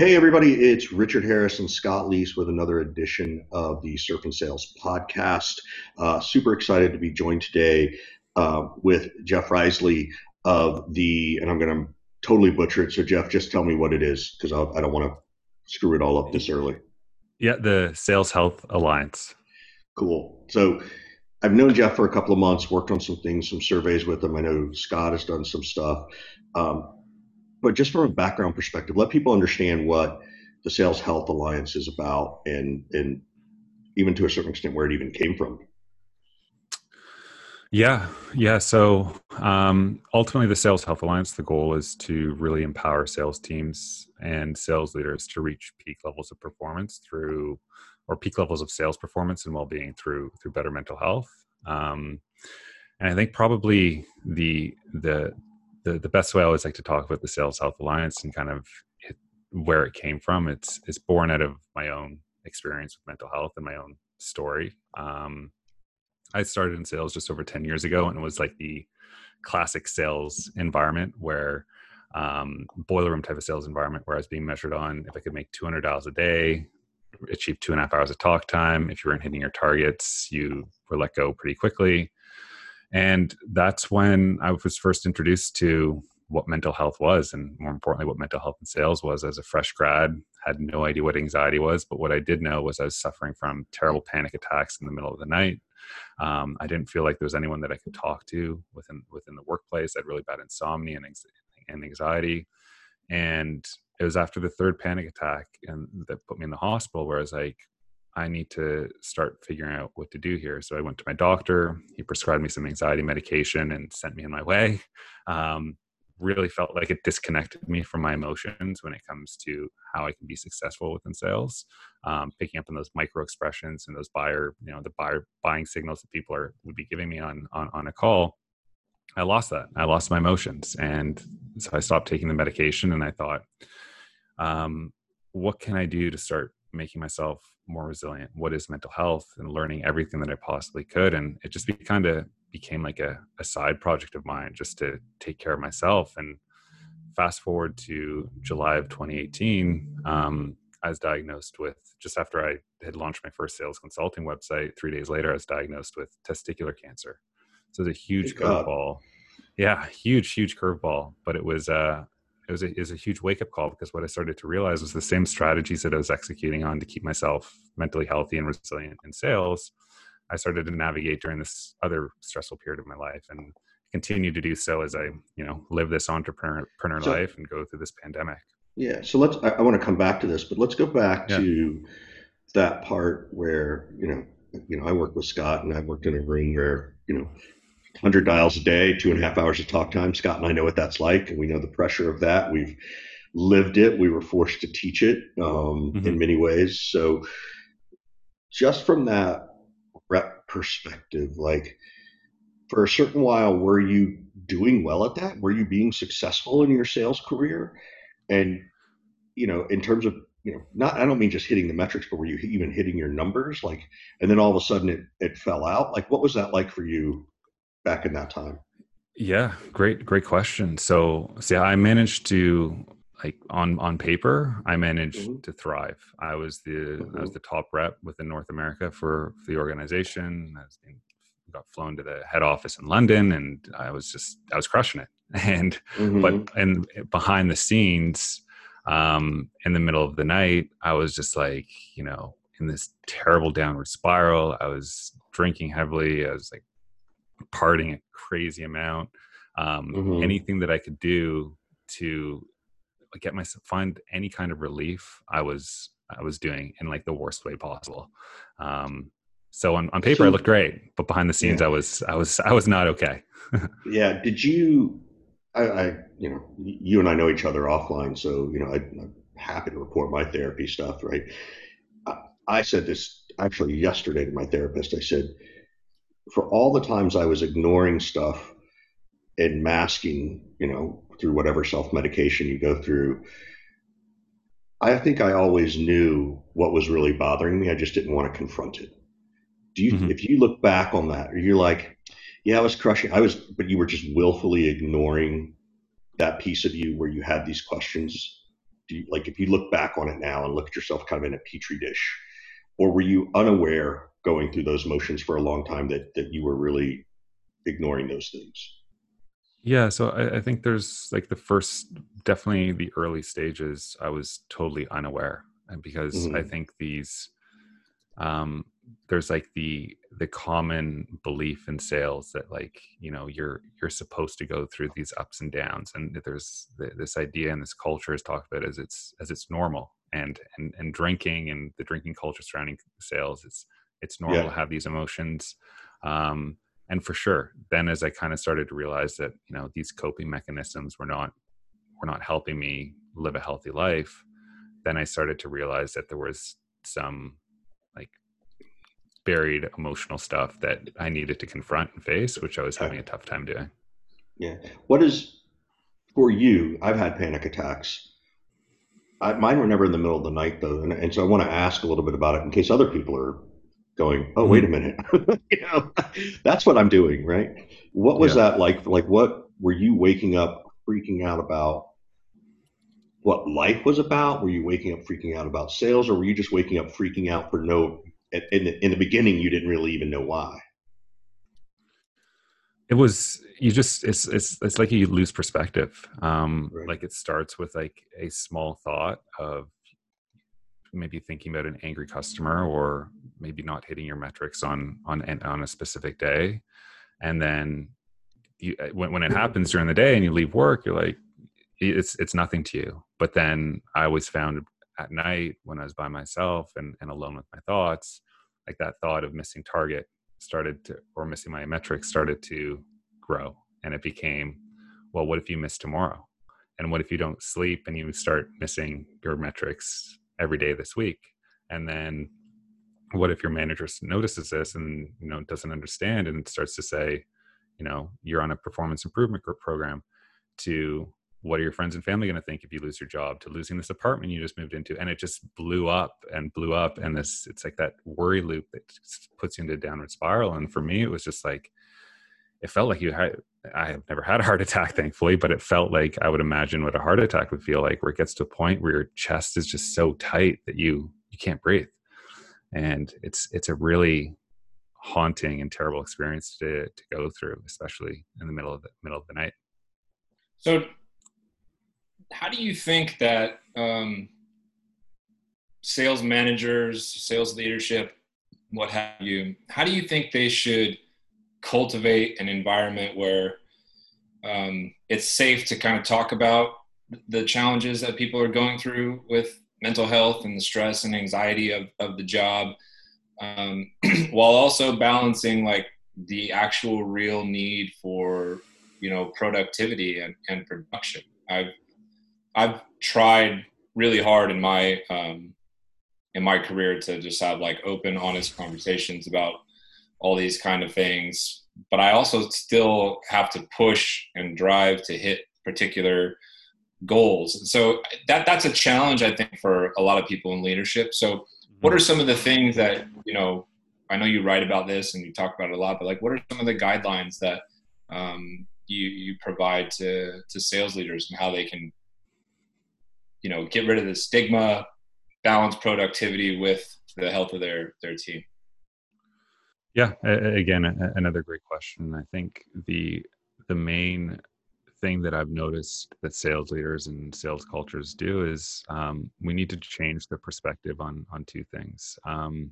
Hey, everybody, it's Richard Harris and Scott Leese with another edition of the Surf and Sales podcast. Uh, super excited to be joined today uh, with Jeff Riseley of the, and I'm going to totally butcher it. So, Jeff, just tell me what it is because I don't want to screw it all up this early. Yeah, the Sales Health Alliance. Cool. So, I've known Jeff for a couple of months, worked on some things, some surveys with him. I know Scott has done some stuff. Um, but just from a background perspective, let people understand what the Sales Health Alliance is about, and and even to a certain extent where it even came from. Yeah, yeah. So um, ultimately, the Sales Health Alliance, the goal is to really empower sales teams and sales leaders to reach peak levels of performance through, or peak levels of sales performance and well-being through through better mental health. Um, and I think probably the the the, the best way I always like to talk about the Sales Health Alliance and kind of it, where it came from. It's it's born out of my own experience with mental health and my own story. Um, I started in sales just over ten years ago, and it was like the classic sales environment where um, boiler room type of sales environment where I was being measured on if I could make two hundred dollars a day, achieve two and a half hours of talk time. If you weren't hitting your targets, you were let go pretty quickly. And that's when I was first introduced to what mental health was, and more importantly, what mental health and sales was as a fresh grad. Had no idea what anxiety was, but what I did know was I was suffering from terrible panic attacks in the middle of the night. Um, I didn't feel like there was anyone that I could talk to within within the workplace. I had really bad insomnia and, and anxiety, and it was after the third panic attack and that put me in the hospital where I was like, I need to start figuring out what to do here. So I went to my doctor. He prescribed me some anxiety medication and sent me on my way. Um, really felt like it disconnected me from my emotions when it comes to how I can be successful within sales. Um, picking up on those micro expressions and those buyer, you know, the buyer buying signals that people are would be giving me on on, on a call. I lost that. I lost my emotions, and so I stopped taking the medication. And I thought, um, what can I do to start making myself more resilient what is mental health and learning everything that i possibly could and it just be, kind of became like a, a side project of mine just to take care of myself and fast forward to july of 2018 um, i was diagnosed with just after i had launched my first sales consulting website three days later i was diagnosed with testicular cancer. So it's a huge curveball. Yeah huge huge curveball but it was uh it was a, it was a huge wake up call because what I started to realize was the same strategies that I was executing on to keep myself mentally healthy and resilient in sales. I started to navigate during this other stressful period of my life and continue to do so as I, you know, live this entrepreneur so, life and go through this pandemic. Yeah. So let's, I, I want to come back to this, but let's go back yeah. to that part where, you know, you know, I work with Scott and I've worked in a room where, you know, 100 dials a day, two and a half hours of talk time. Scott and I know what that's like, and we know the pressure of that. We've lived it. We were forced to teach it um, mm-hmm. in many ways. So, just from that rep perspective, like for a certain while, were you doing well at that? Were you being successful in your sales career? And, you know, in terms of, you know, not, I don't mean just hitting the metrics, but were you even hitting your numbers? Like, and then all of a sudden it, it fell out. Like, what was that like for you back in that time? Yeah, great, great question. So, see, I managed to like on on paper, I managed mm-hmm. to thrive. I was the mm-hmm. I was mm-hmm. the top rep within North America for, for the organization. I was in, got flown to the head office in London, and I was just I was crushing it. And mm-hmm. but and behind the scenes, um, in the middle of the night, I was just like you know in this terrible downward spiral. I was drinking heavily. I was like partying a crazy amount. Um, mm-hmm. Anything that I could do to get myself find any kind of relief, I was I was doing in like the worst way possible. Um, so on, on paper, so, I looked great, but behind the scenes, yeah. I was I was I was not okay. yeah. Did you? I, I, you know you and I know each other offline, so you know I, am happy to report my therapy stuff. Right. I, I said this actually yesterday to my therapist. I said for all the times I was ignoring stuff and masking, you know, through whatever self medication you go through, I think I always knew what was really bothering me. I just didn't want to confront it. Do you, mm-hmm. if you look back on that, you're like, yeah, I was crushing, I was, but you were just willfully ignoring that piece of you where you had these questions. you, like if you look back on it now and look at yourself kind of in a petri dish, or were you unaware going through those motions for a long time that that you were really ignoring those things? Yeah, so I, I think there's like the first, definitely the early stages. I was totally unaware, and because mm-hmm. I think these, um, there's like the the common belief in sales that like you know you're you're supposed to go through these ups and downs, and there's the, this idea and this culture is talked about as it's as it's normal, and and and drinking and the drinking culture surrounding sales, it's it's normal yeah. to have these emotions. Um, and for sure then as i kind of started to realize that you know these coping mechanisms were not were not helping me live a healthy life then i started to realize that there was some like buried emotional stuff that i needed to confront and face which i was having a tough time doing yeah what is for you i've had panic attacks I, mine were never in the middle of the night though and, and so i want to ask a little bit about it in case other people are going, oh, wait a mm-hmm. minute. you know, that's what I'm doing, right? What was yeah. that like? Like, what were you waking up freaking out about? What life was about? Were you waking up freaking out about sales, or were you just waking up freaking out for no? In the, in the beginning, you didn't really even know why. It was you just it's it's it's like you lose perspective. Um, right. Like it starts with like a small thought of maybe thinking about an angry customer or maybe not hitting your metrics on on on a specific day. And then you, uh, when, when it happens during the day and you leave work you're like it's it's nothing to you. But then i always found at night when i was by myself and, and alone with my thoughts like that thought of missing target started to or missing my metrics started to grow and it became well what if you miss tomorrow? And what if you don't sleep and you start missing your metrics every day this week. And then what if your manager notices this and you know doesn't understand and starts to say you know you're on a performance improvement program to what are your friends and family going to think if you lose your job? to losing this apartment you just moved into and it just blew up and blew up and this it's like that worry loop that puts you into a downward spiral. And for me it was just like it felt like you had i have never had a heart attack thankfully but it felt like i would imagine what a heart attack would feel like where it gets to a point where your chest is just so tight that you you can't breathe. And it's it's a really haunting and terrible experience to to go through especially in the middle of the middle of the night. So how do you think that um, sales managers sales leadership what have you how do you think they should cultivate an environment where um, it's safe to kind of talk about the challenges that people are going through with mental health and the stress and anxiety of, of the job um, while also balancing like the actual real need for you know productivity and, and production. I've i've tried really hard in my um, in my career to just have like open honest conversations about all these kind of things but i also still have to push and drive to hit particular goals. So that that's a challenge i think for a lot of people in leadership. So what are some of the things that you know i know you write about this and you talk about it a lot but like what are some of the guidelines that um, you you provide to to sales leaders and how they can you know get rid of the stigma balance productivity with the health of their their team yeah, again, another great question. I think the the main thing that I've noticed that sales leaders and sales cultures do is um, we need to change the perspective on on two things. Um,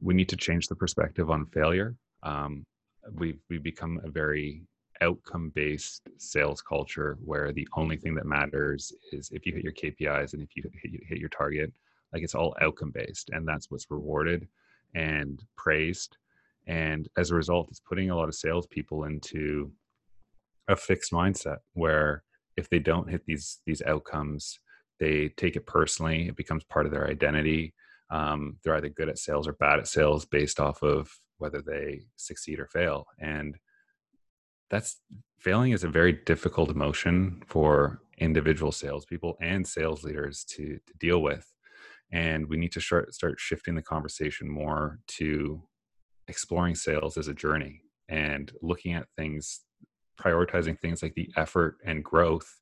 we need to change the perspective on failure. Um, we we become a very outcome based sales culture where the only thing that matters is if you hit your KPIs and if you hit, hit your target. Like it's all outcome based, and that's what's rewarded and praised. And as a result, it's putting a lot of salespeople into a fixed mindset where if they don't hit these these outcomes, they take it personally. It becomes part of their identity. Um, they're either good at sales or bad at sales based off of whether they succeed or fail. And that's failing is a very difficult emotion for individual salespeople and sales leaders to, to deal with and we need to start start shifting the conversation more to exploring sales as a journey and looking at things prioritizing things like the effort and growth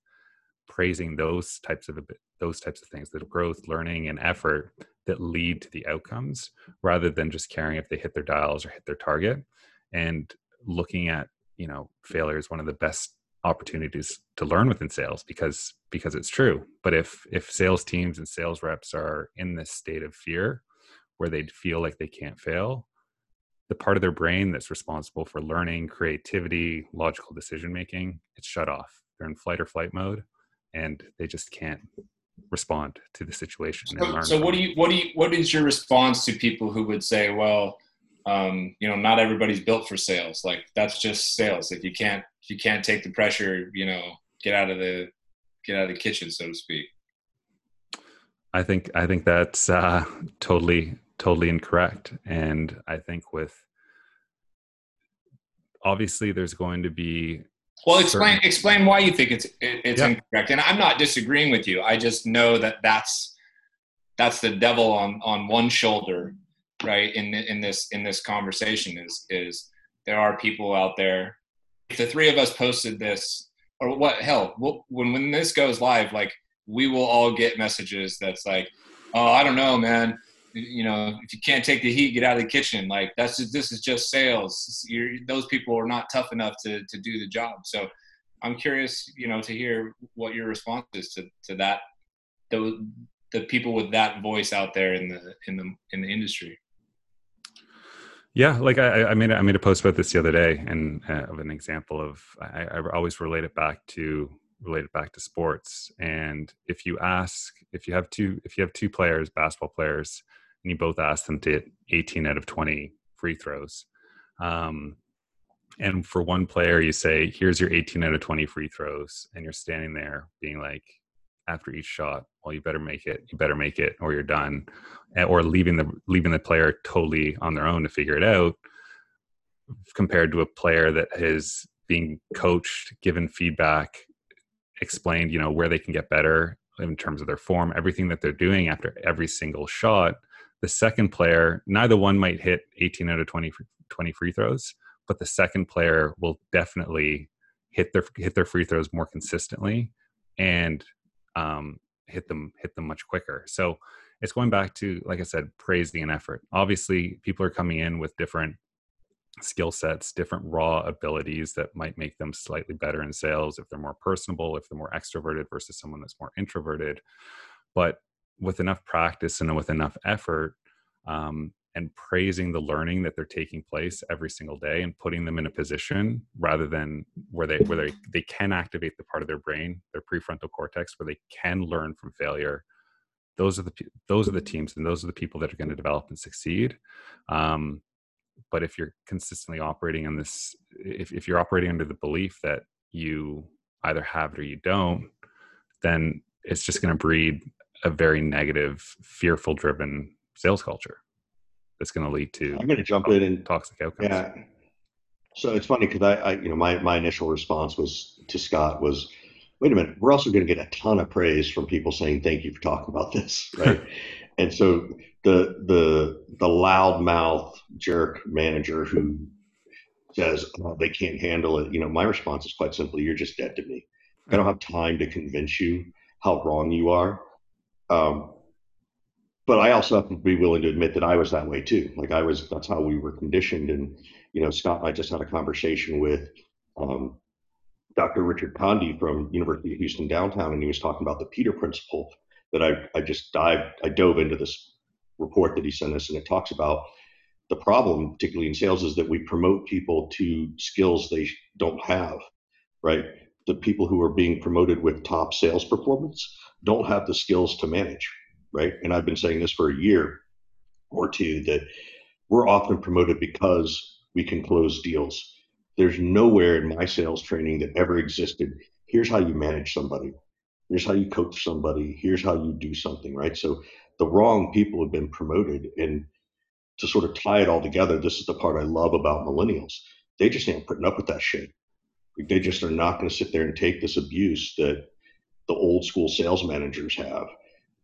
praising those types of those types of things the growth learning and effort that lead to the outcomes rather than just caring if they hit their dials or hit their target and looking at you know failure is one of the best opportunities to learn within sales because because it's true. But if if sales teams and sales reps are in this state of fear where they feel like they can't fail the part of their brain that's responsible for learning creativity logical decision making it's shut off. They're in flight or flight mode and they just can't respond to the situation so, so what do you what do you what is your response to people who would say well um, you know not everybody's built for sales. Like that's just sales. If you can't if you can't take the pressure you know get out of the get out of the kitchen so to speak. I think i think that's uh, totally totally incorrect. And i think with obviously there's going to be well explain certain... explain why you think it's it's yeah. incorrect. And i'm not disagreeing with you. I just know that that's that's the devil on on one shoulder right in in this in this conversation is is there are people out there if the three of us posted this or what hell we'll, when when this goes live like we will all get messages that's like oh i don't know man. You know if you can't take the heat get out of the kitchen. Like that's just, this is just sales. You're, those people are not tough enough to to do the job. So i'm curious you know to hear what your response is to to that the the people with that voice out there in the in the in the industry yeah, like I, I made I made a post about this the other day, and uh, of an example of I, I always relate it back to relate it back to sports. And if you ask, if you have two, if you have two players, basketball players, and you both ask them to hit 18 out of 20 free throws, um, and for one player you say, "Here's your 18 out of 20 free throws," and you're standing there being like, after each shot well you better make it you better make it or you're done or leaving the leaving the player totally on their own to figure it out compared to a player that is being coached given feedback explained you know where they can get better in terms of their form everything that they're doing after every single shot the second player neither one might hit 18 out of 20 20 free throws but the second player will definitely hit their hit their free throws more consistently and um, hit them hit them much quicker. So it's going back to like I said, praising an effort. Obviously, people are coming in with different skill sets, different raw abilities that might make them slightly better in sales if they're more personable, if they're more extroverted versus someone that's more introverted. But with enough practice and with enough effort, um, and praising the learning that they're taking place every single day and putting them in a position rather than where they where they, they can activate the part of their brain their prefrontal cortex where they can learn from failure those are the those are the teams and those are the people that are going to develop and succeed um, but if you're consistently operating on this if, if you're operating under the belief that you either have it or you don't then it's just going to breed a very negative fearful driven sales culture that's going to lead to I'm going to jump in and toxic outcomes. Yeah. So it's funny because I, I, you know, my, my initial response was to Scott was, wait a minute, we're also going to get a ton of praise from people saying thank you for talking about this, right? and so the the the loudmouth jerk manager who says oh, they can't handle it, you know, my response is quite simply, you're just dead to me. I don't have time to convince you how wrong you are. Um, but I also have to be willing to admit that I was that way too. Like I was, that's how we were conditioned. And, you know, Scott and I just had a conversation with um, Dr. Richard Conde from University of Houston downtown, and he was talking about the Peter principle that I, I just dived, I dove into this report that he sent us, and it talks about the problem, particularly in sales, is that we promote people to skills they don't have, right? The people who are being promoted with top sales performance don't have the skills to manage right? And I've been saying this for a year or two that we're often promoted because we can close deals. There's nowhere in my sales training that ever existed. Here's how you manage somebody. Here's how you coach somebody. Here's how you do something, right? So the wrong people have been promoted. And to sort of tie it all together, this is the part I love about millennials. They just ain't putting up with that shit. They just are not going to sit there and take this abuse that the old school sales managers have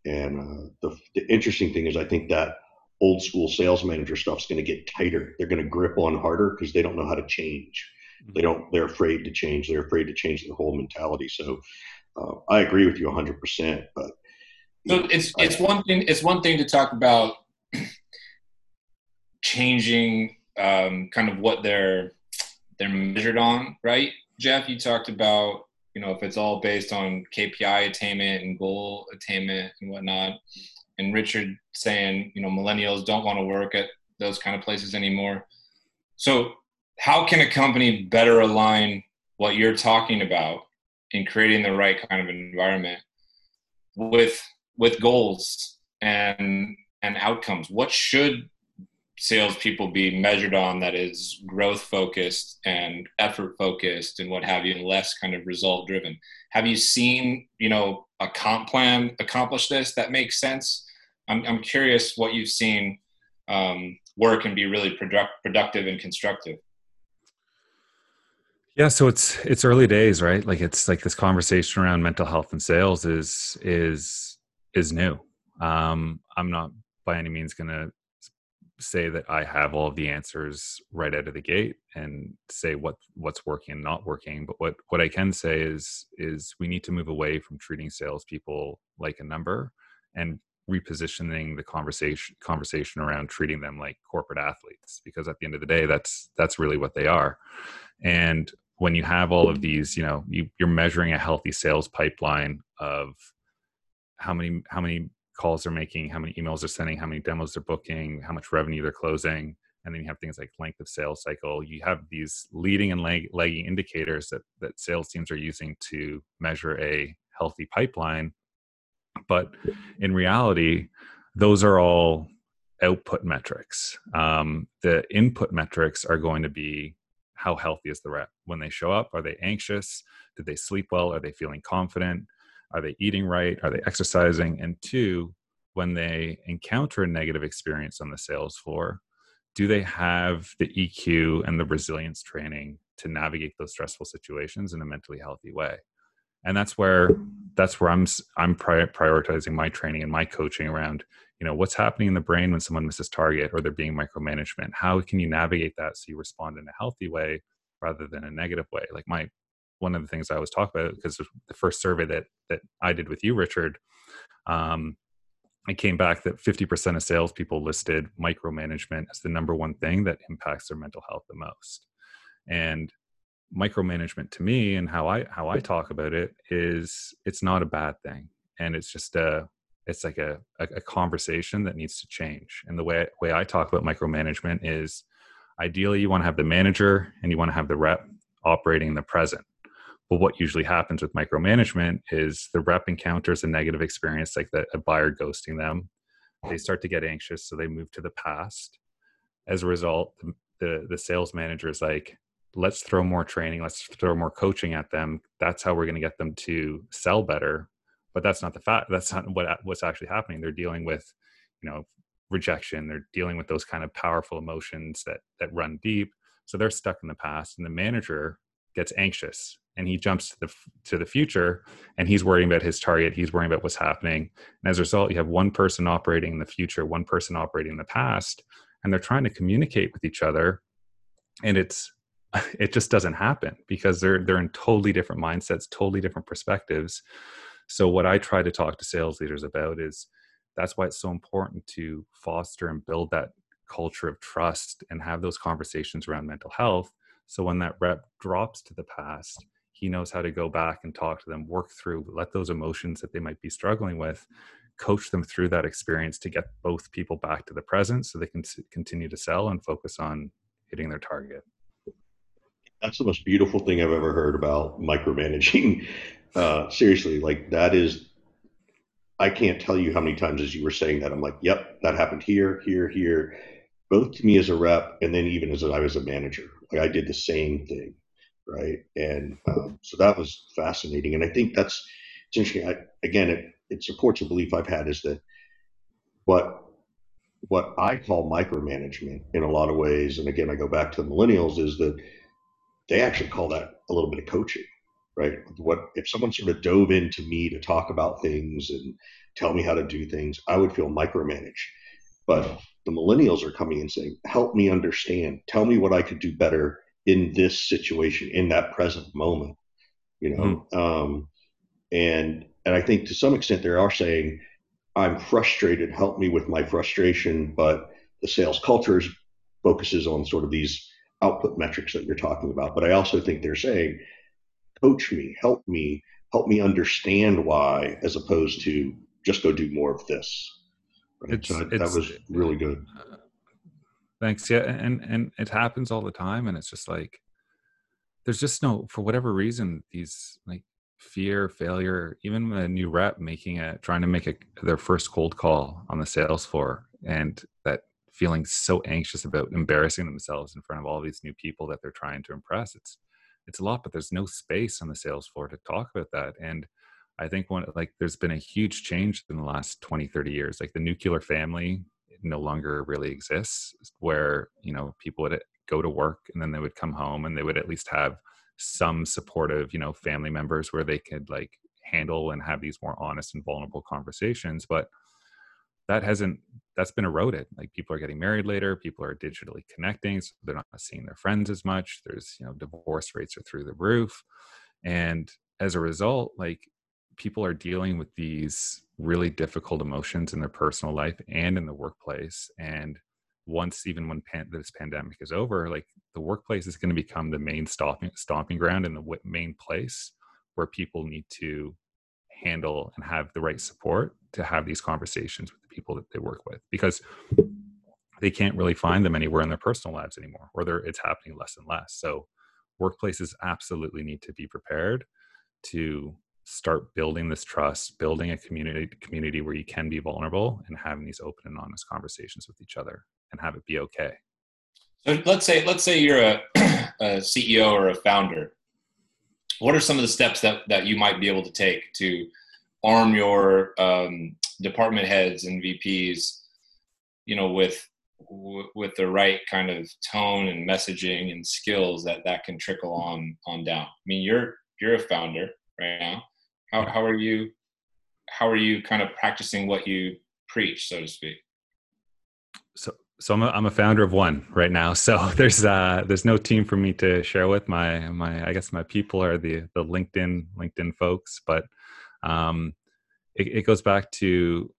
and uh, the, the interesting thing is, I think that old school sales manager stuff is going to get tighter. They're going to grip on harder because they don't know how to change. Mm-hmm. They don't. They're afraid to change. They're afraid to change their whole mentality. So, uh, I agree with you 100%. But so it's it's one thing it's one thing to talk about changing um, kind of what they're they're measured on, right? Jeff, you talked about you know if it's all based on KPI attainment and goal attainment and whatnot, and Richard saying you know millennials don't want to work at those kind of places anymore. So how can a company better align what you're talking about in creating the right kind of environment with with goals and and outcomes? What should salespeople be measured on that is growth focused and effort focused and what have you, and less kind of result driven. Have you seen, you know, a comp plan accomplish this that makes sense? I'm, I'm curious what you've seen um, work and be really product, productive and constructive. Yeah, so it's it's early days, right? Like it's like this conversation around mental health and sales is is is new. Um, I'm not by any means going to say that I have all of the answers right out of the gate and say what what's working and not working. But what what I can say is is we need to move away from treating salespeople like a number and repositioning the conversation conversation around treating them like corporate athletes because at the end of the day that's that's really what they are and when you have all of these you know you, you're measuring a healthy sales pipeline of how many how many calls they're making, how many emails they're sending, how many demos they're booking, how much revenue they're closing. And then you have things like length of sales cycle. You have these leading and lag, lagging indicators that, that sales teams are using to measure a healthy pipeline. But in reality, those are all output metrics. Um, the input metrics are going to be how healthy is the rep when they show up? Are they anxious? Did they sleep well? Are they feeling confident? Are they eating right? Are they exercising? And two, when they encounter a negative experience on the sales floor, do they have the EQ and the resilience training to navigate those stressful situations in a mentally healthy way? And that's where that's where I'm I'm prioritizing my training and my coaching around you know what's happening in the brain when someone misses target or they're being micromanagement how can you navigate that so you respond in a healthy way rather than a negative way like my one of the things I always talk about because the first survey that that I did with you, Richard, um, it came back that 50% of salespeople listed micromanagement as the number one thing that impacts their mental health the most. And micromanagement to me and how I how I talk about it is it's not a bad thing. And it's just a it's like a, a, a conversation that needs to change. And the way way I talk about micromanagement is ideally you want to have the manager and you want to have the rep operating in the present well, what usually happens with micromanagement is the rep encounters a negative experience, like the, a buyer ghosting them. They start to get anxious, so they move to the past. As a result, the, the, the sales manager is like, let's throw more training, let's throw more coaching at them. That's how we're going to get them to sell better. But that's not the fact. That's not what what's actually happening. They're dealing with, you know, rejection. They're dealing with those kind of powerful emotions that that run deep. So they're stuck in the past, and the manager gets anxious and he jumps to the to the future and he's worrying about his target he's worrying about what's happening. And as a result you have one person operating in the future one person operating in the past and they're trying to communicate with each other. And it's it just doesn't happen because they're they're in totally different mindsets totally different perspectives. So what i try to talk to sales leaders about is that's why it's so important to foster and build that culture of trust and have those conversations around mental health so when that rep drops to the past he knows how to go back and talk to them work through let those emotions that they might be struggling with coach them through that experience to get both people back to the present so they can continue to sell and focus on hitting their target. That's the most beautiful thing i've ever heard about micromanaging. Uh, seriously like that is i can't tell you how many times as you were saying that i'm like yep that happened here here here both to me as a rep and then even as i was a manager like i did the same thing right? And um, so that was fascinating. And I think that's it's interesting. I, again, it, it supports a belief I've had is that what what I call micromanagement in a lot of ways, and again, I go back to the millennials, is that they actually call that a little bit of coaching, right? What if someone sort of dove into me to talk about things and tell me how to do things, I would feel micromanaged. But the millennials are coming and saying, help me understand, tell me what I could do better in this situation in that present moment you know mm. um, and and I think to some extent they are saying, I'm frustrated, help me with my frustration, but the sales culture focuses on sort of these output metrics that you're talking about. But I also think they're saying, coach me, help me, help me understand why, as opposed to just go do more of this. Right? So that was really good. Uh, thanks. Yeah, and and it happens all the time, and it's just like there's just no for whatever reason these like fear, failure, even a new rep making a trying to make a, their first cold call on the sales floor, and that feeling so anxious about embarrassing themselves in front of all these new people that they're trying to impress. It's it's a lot, but there's no space on the sales floor to talk about that. And I think one like there's been a huge change in the last 20, 30 years. Like the nuclear family no longer really exists where, you know, people would eh, go to work and then they would come home and they would at least have some supportive, you know, family members where they could like handle and have these more honest and vulnerable conversations. But that hasn't that's been eroded like people are getting married later people are digitally connecting so they're not seeing their friends as much there's you know divorce rates are through the roof and as a result like people are dealing with these really difficult emotions in their personal life and in the workplace and once even when pan- this pandemic is over like the workplace is going to become the main stomping stomping ground and the main place where people need to handle and have the right support to have these conversations with the people that they work with because they can't really find them anywhere in their personal lives anymore or they're it's happening less and less. So workplaces absolutely need to be prepared to start building this trust building a community community where you can be vulnerable and having these open and honest conversations with each other and have it be okay so let's say let's say you're a, a ceo or a founder what are some of the steps that, that you might be able to take to arm your um, department heads and VPs, you know, with with the right kind of tone and messaging and skills that that can trickle on on down. I mean, you're you're a founder right now. How how are you? How are you kind of practicing what you preach, so to speak? So so I'm a, I'm a founder of one right now. So there's uh, there's no team for me to share with. My my I guess my people are the the LinkedIn LinkedIn folks, but um, it, it goes back to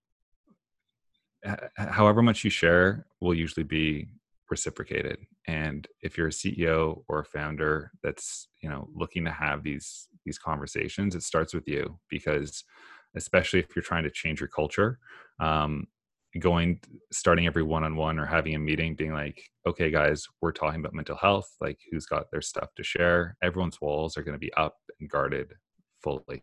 however much you share will usually be reciprocated. And if you're a CEO or a founder that's you know looking to have these these conversations, it starts with you because especially if you're trying to change your culture. Um, going starting every one-on-one or having a meeting being like okay guys we're talking about mental health like who's got their stuff to share everyone's walls are going to be up and guarded fully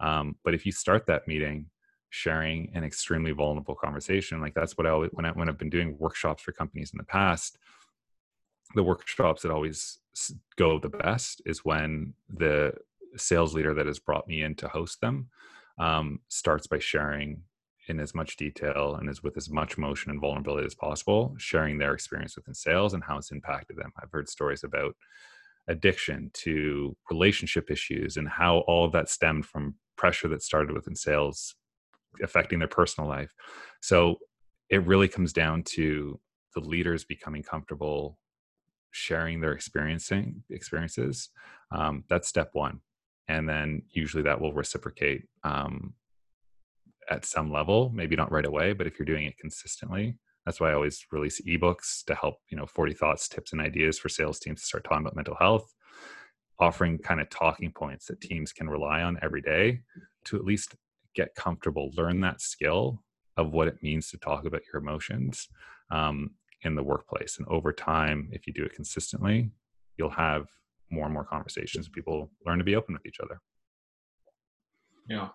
um, but if you start that meeting sharing an extremely vulnerable conversation like that's what i always when, I, when i've been doing workshops for companies in the past the workshops that always go the best is when the sales leader that has brought me in to host them um, starts by sharing in as much detail and as with as much motion and vulnerability as possible, sharing their experience within sales and how it's impacted them. I've heard stories about addiction to relationship issues and how all of that stemmed from pressure that started within sales affecting their personal life. So it really comes down to the leaders becoming comfortable sharing their experiencing experiences. Um, that's step one. And then usually that will reciprocate um, at some level, maybe not right away, but if you're doing it consistently, that's why I always release ebooks to help, you know, 40 thoughts, tips, and ideas for sales teams to start talking about mental health, offering kind of talking points that teams can rely on every day to at least get comfortable, learn that skill of what it means to talk about your emotions um, in the workplace. And over time, if you do it consistently, you'll have more and more conversations. People learn to be open with each other. Yeah.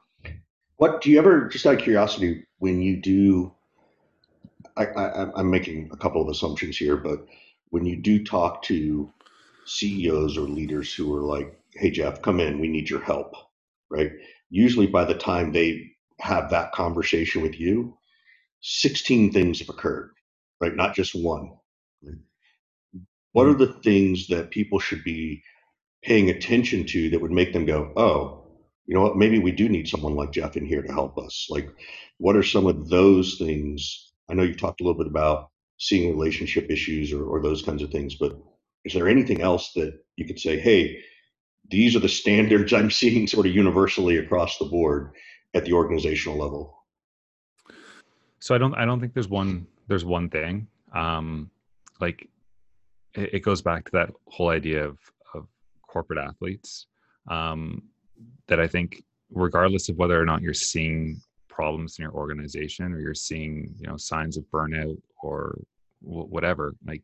What do you ever, just out of curiosity, when you do, I, I, I'm making a couple of assumptions here, but when you do talk to CEOs or leaders who are like, hey, Jeff, come in, we need your help, right? Usually by the time they have that conversation with you, 16 things have occurred, right? Not just one. What are the things that people should be paying attention to that would make them go, oh, you know what, maybe we do need someone like Jeff in here to help us. Like, what are some of those things? I know you talked a little bit about seeing relationship issues or, or those kinds of things, but is there anything else that you could say, hey, these are the standards I'm seeing sort of universally across the board at the organizational level? So I don't I don't think there's one there's one thing. Um, like it, it goes back to that whole idea of of corporate athletes um, that I think regardless of whether or not you're seeing problems in your organization or you're seeing you know signs of burnout or w- whatever like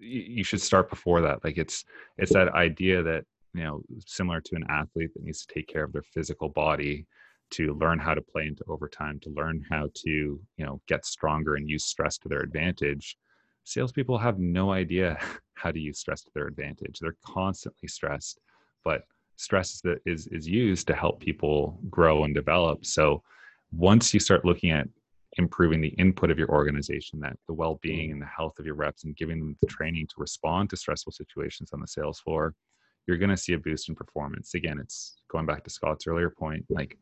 you should start before that like it's it's that idea that you know similar to an athlete that needs to take care of their physical body to learn how to play into overtime to learn how to you know get stronger and use stress to their advantage salespeople have no idea how to use stress to their advantage. They're constantly stressed but stress that is is used to help people grow and develop. So once you start looking at improving the input of your organization that the well-being mm-hmm. and the health of your reps and giving them the training to respond to stressful situations on the sales floor you're going to see a boost in performance. Again, it's going back to Scott's earlier point. Like,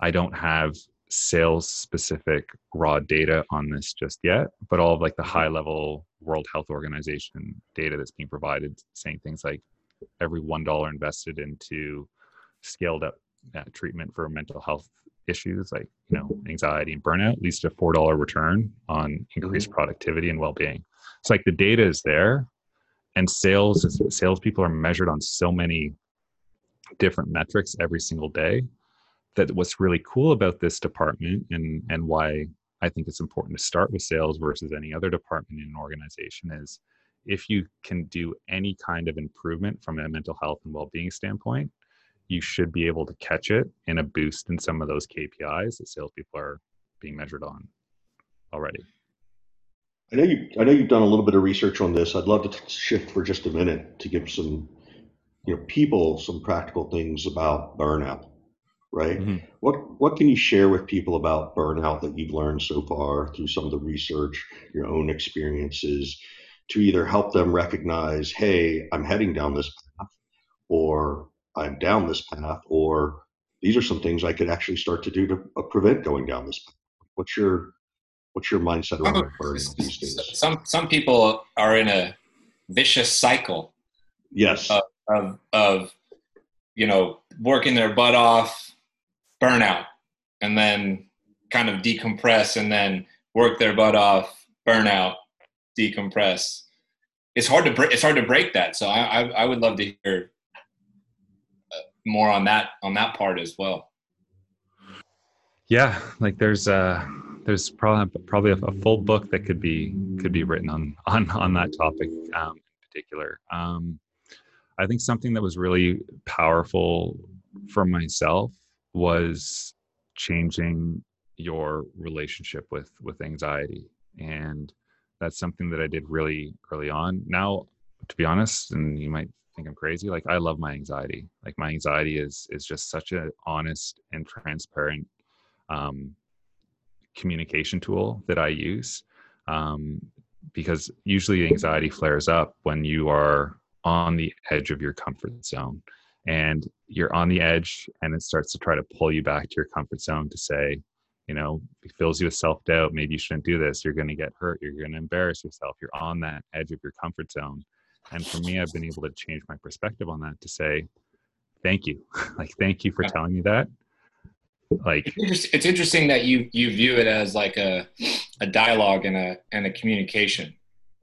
I don't have sales specific raw data on this just yet, but all of like the high level World Health Organization data that's being provided, saying things like every one dollar invested into scaled up uh, treatment for mental health issues like you know anxiety and burnout leads to a four dollar return on increased mm-hmm. productivity and well-being. It's like the data is there, and sales is salespeople are measured on so many different metrics every single day that what's really cool about this department and and why I think it's important to start with sales versus any other department in an organization is if you can do any kind of improvement from a mental health and well-being standpoint, you should be able to catch it in a boost in some of those KPIs that salespeople are being measured on already. I know you. I know you've done a little bit of research on this. I'd love to shift for just a minute to give some, you know, people some practical things about burnout. Right. Mm-hmm. What What can you share with people about burnout that you've learned so far through some of the research, your own experiences, to either help them recognize, hey, I'm heading down this path, or I'm down this path, or these are some things I could actually start to do to uh, prevent going down this path. What's your What's your mindset around burnout these days? Some some people are in a vicious cycle. Yes. Of, of, of you know working their butt off, burnout, and then kind of decompress, and then work their butt off, burnout, decompress. It's hard to break. It's hard to break that. So I, I, I would love to hear uh, more on that on that part as well. Yeah, like there's uh there's probably probably a, full book that could be could be written on on on that topic um, in particular. Um, I think something that was really powerful for myself was changing your relationship with with anxiety, and that's something that I did really early on. Now, to be honest, and you might think I'm crazy, like I love my anxiety. Like my anxiety is is just such an honest and transparent um, communication tool that I use um, because usually anxiety flares up when you are on the edge of your comfort zone and you're on the edge and it starts to try to pull you back to your comfort zone to say you know it fills you with self-doubt maybe you shouldn't do this. You're going to get hurt. You're going to embarrass yourself. You're on that edge of your comfort zone. And for me i've been able to change my perspective on that to say thank you. Like thank you for telling me that like it's interesting, that you you view it as like a a dialogue and a and a communication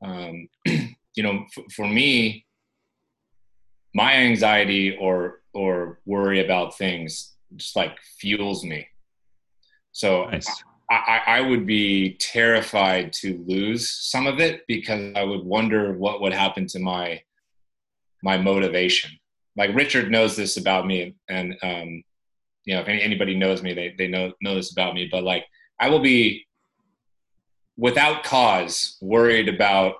um, you know f- for me my anxiety or or worry about things just like fuels me so nice. I, I would be terrified to lose some of it because I would wonder what would happen to my my motivation. Like Richard knows this about me, and um, you know if any, anybody knows me they, they know know this about me but like i will be without cause worried about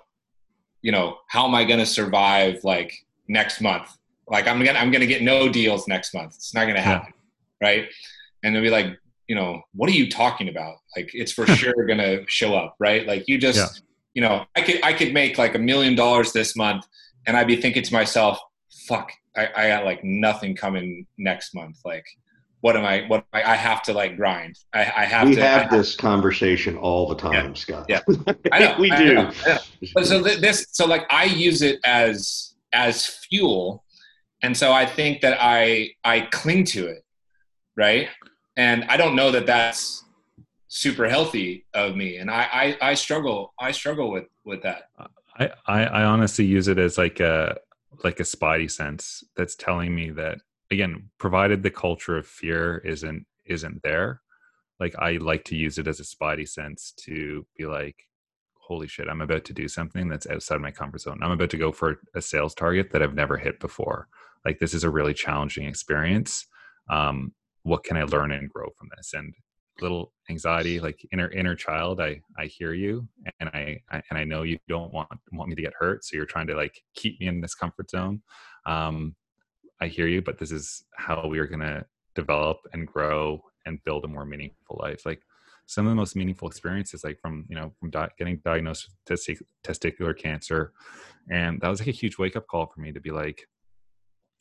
you know how am i going to survive like next month? Like i'm gonna i'm gonna get no deals next month. It's not gonna happen yeah. right? And they'll be like you know what are you talking about? Like it's for sure gonna show up right? Like you just yeah. you know i could i could make like a million dollars this month and i'd be thinking to myself fuck I, I got like nothing coming next month like what am I? What am I, I have to like grind. I, I have we to. have this conversation all the time, yeah, Scott. Yeah, I know, we do. Know, But so this, so like I use it as as fuel, and so I think that I I cling to it, right? And I don't know that that's super healthy of me, and I I, I struggle I struggle with with that. I, I I honestly use it as like a like a spotty sense that's telling me that again, provided the culture of fear isn't isn't there, like I like to use it as a spidey sense to be like, holy shit, I'm about to do something that's outside my comfort zone. I'm about to go for a sales target that I've never hit before. Like this is a really challenging experience. Um, what can I learn and grow from this? And little anxiety, like inner inner child, I I hear you, and I, I and I know you don't want want me to get hurt, so you're trying to like keep me in this comfort zone. Um, I hear you, but this is how we are going to develop and grow and build a more meaningful life. Like some of the most meaningful experiences, like from you know from di- getting diagnosed with testicular cancer, and that was like a huge wake up call for me to be like,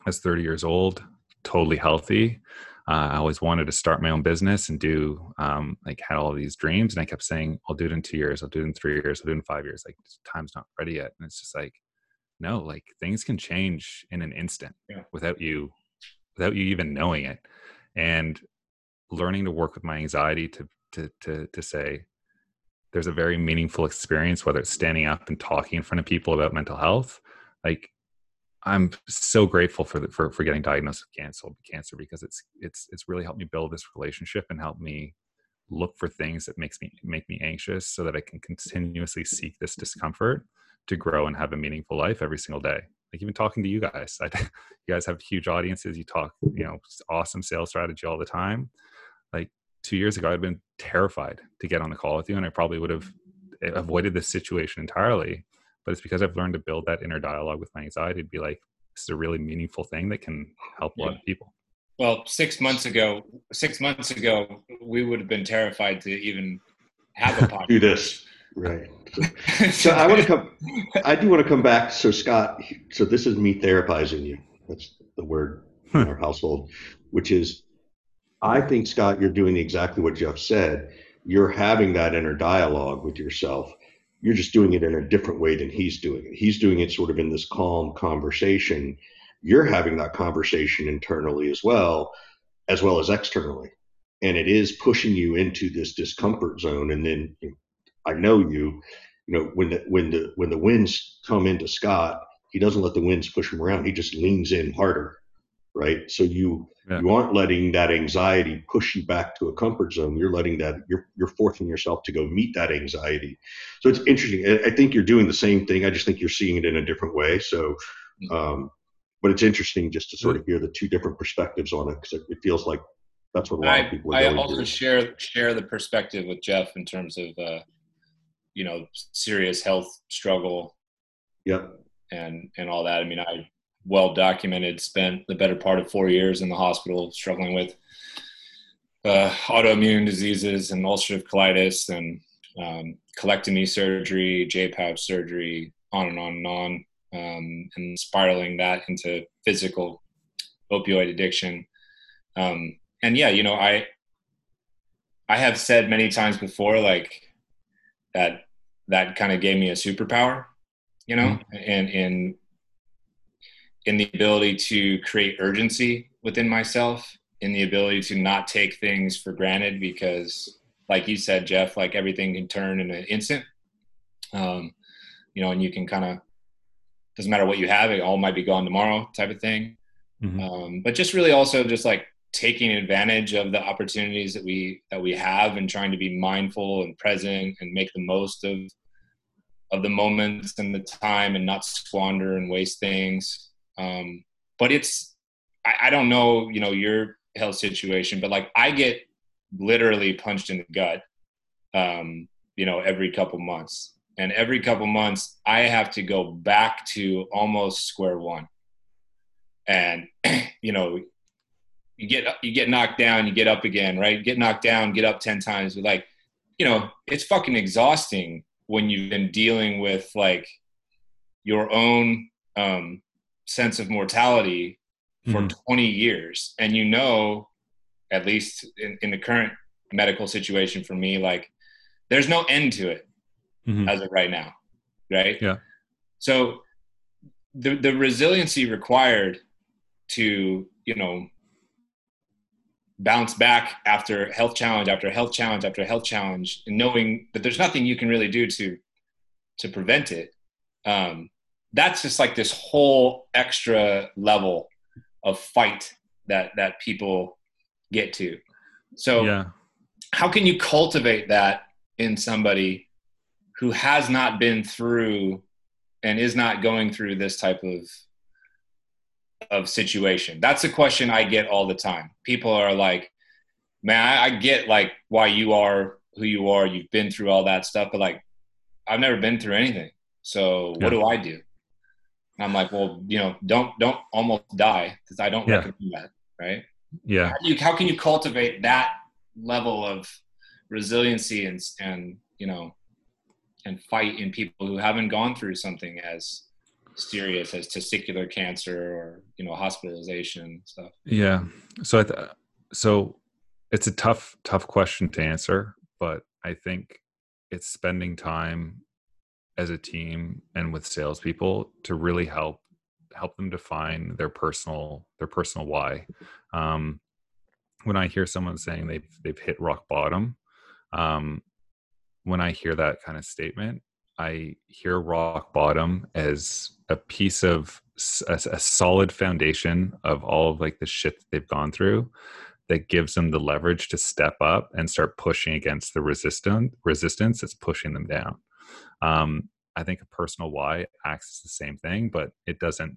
I was 30 years old, totally healthy. Uh, I always wanted to start my own business and do um, like had all these dreams, and I kept saying, "I'll do it in two years. I'll do it in three years. I'll do it in five years." Like time's not ready yet, and it's just like, no, like things can change in an instant yeah. without you, without you even knowing it, and learning to work with my anxiety to to to to say there's a very meaningful experience whether it's standing up and talking in front of people about mental health like i'm so grateful for the, for for getting diagnosed with cancer cancer because it's it's it's really helped me build this relationship and help me look for things that makes me make me anxious so that i can continuously seek this discomfort to grow and have a meaningful life every single day like even talking to you guys I, you guys have huge audiences you talk you know awesome sales strategy all the time like two years ago, I'd been terrified to get on the call with you, and I probably would have eh, avoided this situation entirely. But it's because I've learned to build that inner dialogue with my anxiety to be like, this is a really meaningful thing that can help yeah. a lot of people. Well, six months ago, six months ago, we would have been terrified to even have a podcast. Do this, right? so I want to come. I do want to come back. So Scott, so this is me therapizing you. That's the word in hmm. our household, which is I think, Scott, you're doing exactly what Jeff said. You're having that inner dialogue with yourself. You're just doing it in a different way than he's doing it. He's doing it sort of in this calm conversation. You're having that conversation internally as well, as well as externally. And it is pushing you into this discomfort zone. And then I know you, you know, when the when the when the winds come into Scott, he doesn't let the winds push him around. He just leans in harder right? So you yeah. you aren't letting that anxiety push you back to a comfort zone. You're letting that you're you're forcing yourself to go meet that anxiety. So it's interesting. I think you're doing the same thing. I just think you're seeing it in a different way. So, mm-hmm. um, but it's interesting just to sort of hear the two different perspectives on it because it, it, feels like that's what a lot I, of people. I also through. share share the perspective with Jeff in terms of uh, you know serious health struggle. Yep. And and all that. I mean, I well documented. Spent the better part of four years in the hospital struggling with uh, autoimmune diseases and ulcerative colitis and um, colectomy surgery, JPAP surgery, on and on and on, um, and spiraling that into physical opioid addiction. Um, and yeah, you know, I I have said many times before, like that that kind of gave me a superpower, you know, mm-hmm. and in in the ability to create urgency within myself, in the ability to not take things for granted because, like you said, Jeff, like everything can turn in an instant. Um, you know, and you can kind of doesn't matter what you have, it all might be gone tomorrow, type of thing. Mm-hmm. Um, but just really also just like taking advantage of the opportunities that we that we have and trying to be mindful and present and make the most of of the moments and the time and not squander and waste things um, but it's, I, I don't know, you know, your health situation, but like I get literally punched in the gut, um, you know, every couple months. And every couple months, I have to go back to almost square one. And, you know, you get you get knocked down, you get up again, right? Get knocked down, get up ten times. But like, you know, it's fucking exhausting when you've been dealing with like your own um, sense of mortality for mm-hmm. 20 years and you know at least in, in, the current medical situation for me like there's no end to it mm-hmm. as of right now right yeah so the the resiliency required to you know bounce back after health challenge after health challenge after health challenge and knowing that there's nothing you can really do to to prevent it um, that's just like this whole extra level of fight that that people get to so yeah. how can you cultivate that in somebody who has not been through and is not going through this type of of situation? That's a question I get all the time. People are like, "Man, I, I get like why you are who you are. You've been through all that stuff, but like, I've never been through anything. So what do I do?" And I'm like, "Well, you know, don't don't almost die because I don't yeah. recommend that, right?" Yeah. How, you, how can you cultivate that level of resiliency and and you know and fight in people who haven't gone through something as serious as testicular cancer or you know hospitalization stuff. Yeah. So i th- so it's a tough tough question to answer but i think it's spending time as a team and with salespeople to really help help them define their personal their personal why. Um, when i hear someone saying they've they've hit rock bottom um, when I hear that kind of statement, I hear rock bottom as a piece of a, a, solid foundation of all of like the shit that they've gone through that gives them the leverage to step up and start pushing against the resistant resistance that's pushing them down. Um, I think a personal why acts as the same thing, but it doesn't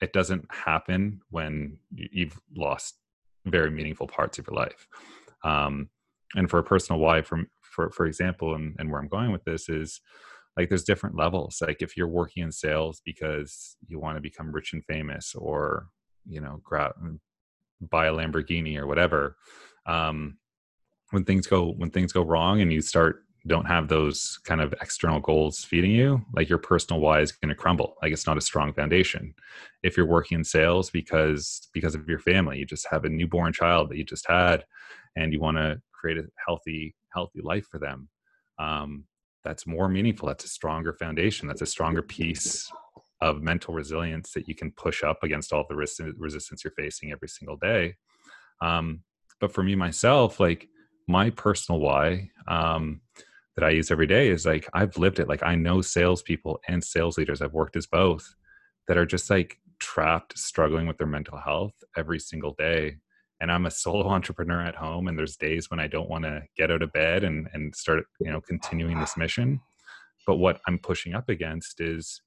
it doesn't happen when you've lost very meaningful parts of your life. Um, and for a personal why, from for for example and, and where i'm going with this is like there's different levels like if you're working in sales because you want to become rich and famous or you know grab buy a lamborghini or whatever um when things go when things go wrong and you start don't have those kind of external goals feeding you like your personal why is going to crumble like it's not a strong foundation. If you're working in sales because because of your family you just have a newborn child that you just had and you want to create a healthy healthy life for them um, that's more meaningful that's a stronger foundation that's a stronger piece of mental resilience that you can push up against all the res- resistance you're facing every single day. Um, but for me myself like my personal why um, that i use every day is like i've lived it like i know salespeople and sales leaders i've worked as both that are just like trapped struggling with their mental health every single day and I'm a solo entrepreneur at home and there's days when I don't want to get out of bed and and start you know continuing this mission. But what I'm pushing up against is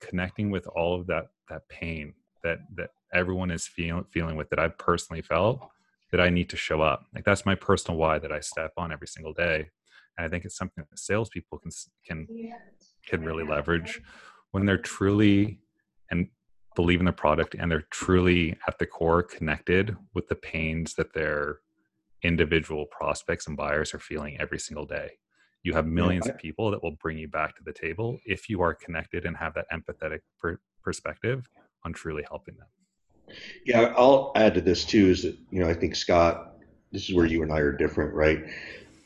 connecting with all of that that pain that that everyone is feeling feeling with that I've personally felt that I need to show up. Like that's my personal why that I step on every single day. And I think it's something that salespeople can can can really leverage when they're truly and believe in the product and they're truly at the core connected with the pains that their individual prospects and buyers are feeling every single day. You have millions of people that will bring you back to the table if you are connected and have that empathetic per- perspective on truly helping them. Yeah, I'll add to this too is that, you know, I think Scott, this is where you and I are different, right?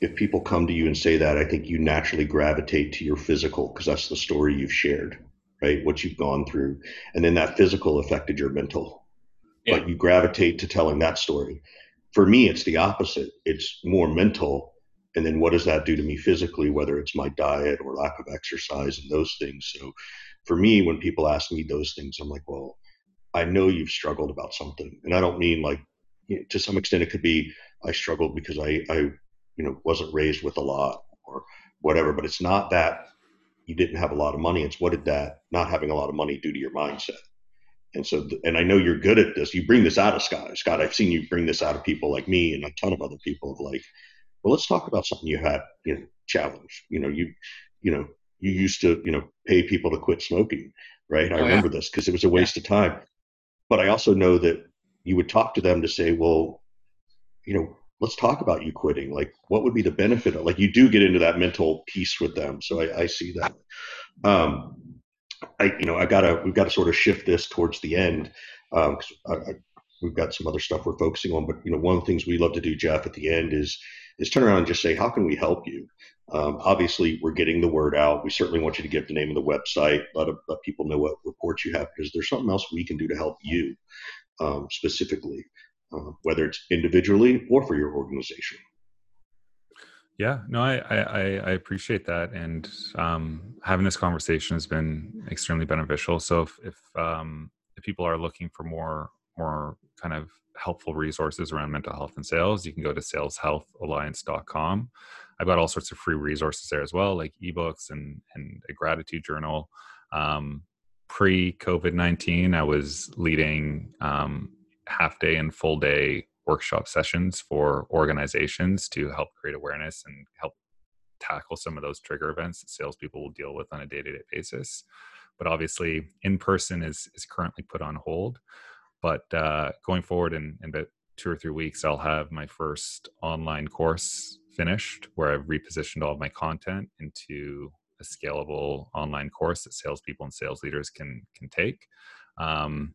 If people come to you and say that, I think you naturally gravitate to your physical because that's the story you've shared right? What you've gone through. And then that physical affected your mental. Yeah. But you gravitate to telling that story. For me, it's the opposite. It's more mental. And then what does that do to me physically, whether it's my diet or lack of exercise and those things? So for me, when people ask me those things, I'm like, well, I know you've struggled about something. And I don't mean like, to some extent, it could be I struggled because I, I, you know, wasn't raised with a lot or whatever, but it's not that you didn't have a lot of money. It's what did that not having a lot of money do to your mindset? And so, and I know you're good at this. You bring this out of Scott. Scott, I've seen you bring this out of people like me and a ton of other people of like, well, let's talk about something you had, you know, challenge. You know, you, you know, you used to, you know, pay people to quit smoking, right? I oh, remember yeah. this because it was a waste yeah. of time. But I also know that you would talk to them to say, well, you know, let's talk about you quitting. Like, what would be the benefit of? Like, you do get into that mental piece with them. So I, I see that. Um, I, you know, I gotta, we've got to sort of shift this towards the end. Um, because I, I, we've got some other stuff we're focusing on, but you know, one of the things we love to do, Jeff, at the end is is turn around and just say, how can we help you? Um, obviously, we're getting the word out. We certainly want you to give the name of the website, let, let people know what reports you have, because there's something else we can do to help you. um, specifically, uh, whether it's individually or for your organization. Yeah, no, I, I, I appreciate that, and um, having this conversation has been extremely beneficial. So if if, um, if people are looking for more more kind of helpful resources around mental health and sales, you can go to saleshealthalliance.com. I've got all sorts of free resources there as well, like ebooks and and a gratitude journal. Um, Pre COVID nineteen, I was leading um, half day and full day workshop sessions for organizations to help create awareness and help tackle some of those trigger events that salespeople will deal with on a day to day basis. But obviously, in person is is currently put on hold. But uh, going forward in, in about two or three weeks, I'll have my first online course finished where I've repositioned all of my content into a scalable online course that salespeople and sales leaders can can take. Um,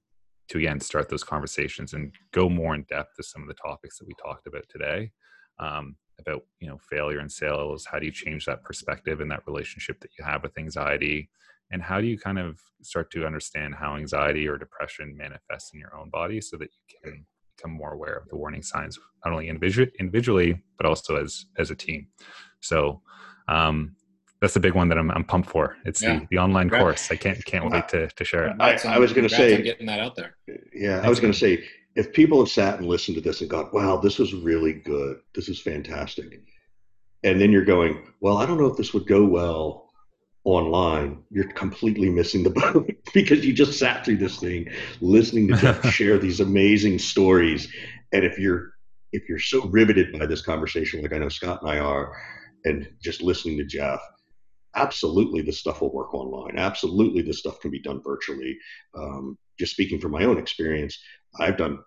to again start those conversations and go more in depth to some of the topics that we talked about today um, about you know failure in sales. How do you change that perspective and that relationship that you have with anxiety? And how do you kind of start to understand how anxiety or depression manifests in your own body so that you can become more aware of the warning signs not only individually but also as as a team? So um, that's the big one that I'm, I'm pumped for. It's yeah. the, the online course. I can't can't wait to, to share it. I, I was going to say getting that out there. Yeah, I was going to say if people have sat and listened to this and gone, "Wow, this was really good. This is fantastic," and then you're going, "Well, I don't know if this would go well online." You're completely missing the boat because you just sat through this thing, listening to Jeff share these amazing stories, and if you're if you're so riveted by this conversation, like I know Scott and I are, and just listening to Jeff absolutely this stuff will work online. Absolutely this stuff can be done virtually. Um, just speaking from my own experience i've done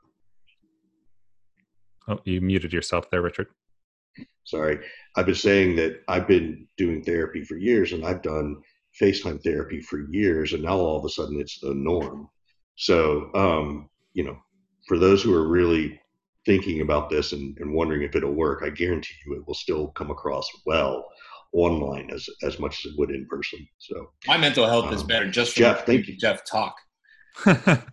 oh you muted yourself there richard. Sorry. I've been saying that i've been doing therapy for years and i've done facetime therapy for years and now all of a sudden it's the norm. So um, you know for those who are really thinking about this and, and wondering if it'll work i guarantee you it will still come across well online as as much as it would in person. So my mental health um, is better just from Jeff. Thank you, Jeff. Talk.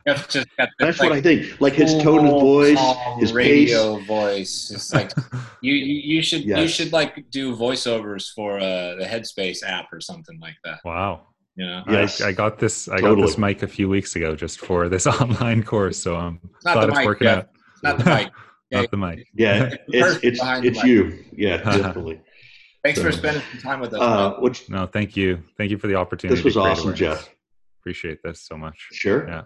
Jeff just got That's like, what I think. Like his tone of voice, his radio pace. voice. It's like you, you, you should yes. you should like do voiceovers for uh, the Headspace app or something like that. Wow. Yeah. Yes. I, I got this. I totally. got this mic a few weeks ago just for this online course. So I'm not glad it's mic, working out. not the mic. not the mic. Yeah, it's it's, it's you. Yeah, definitely. Thanks so, for spending some time with us. Uh, which, no, thank you. Thank you for the opportunity. This was awesome, Jeff. Appreciate this so much. Sure. Yeah.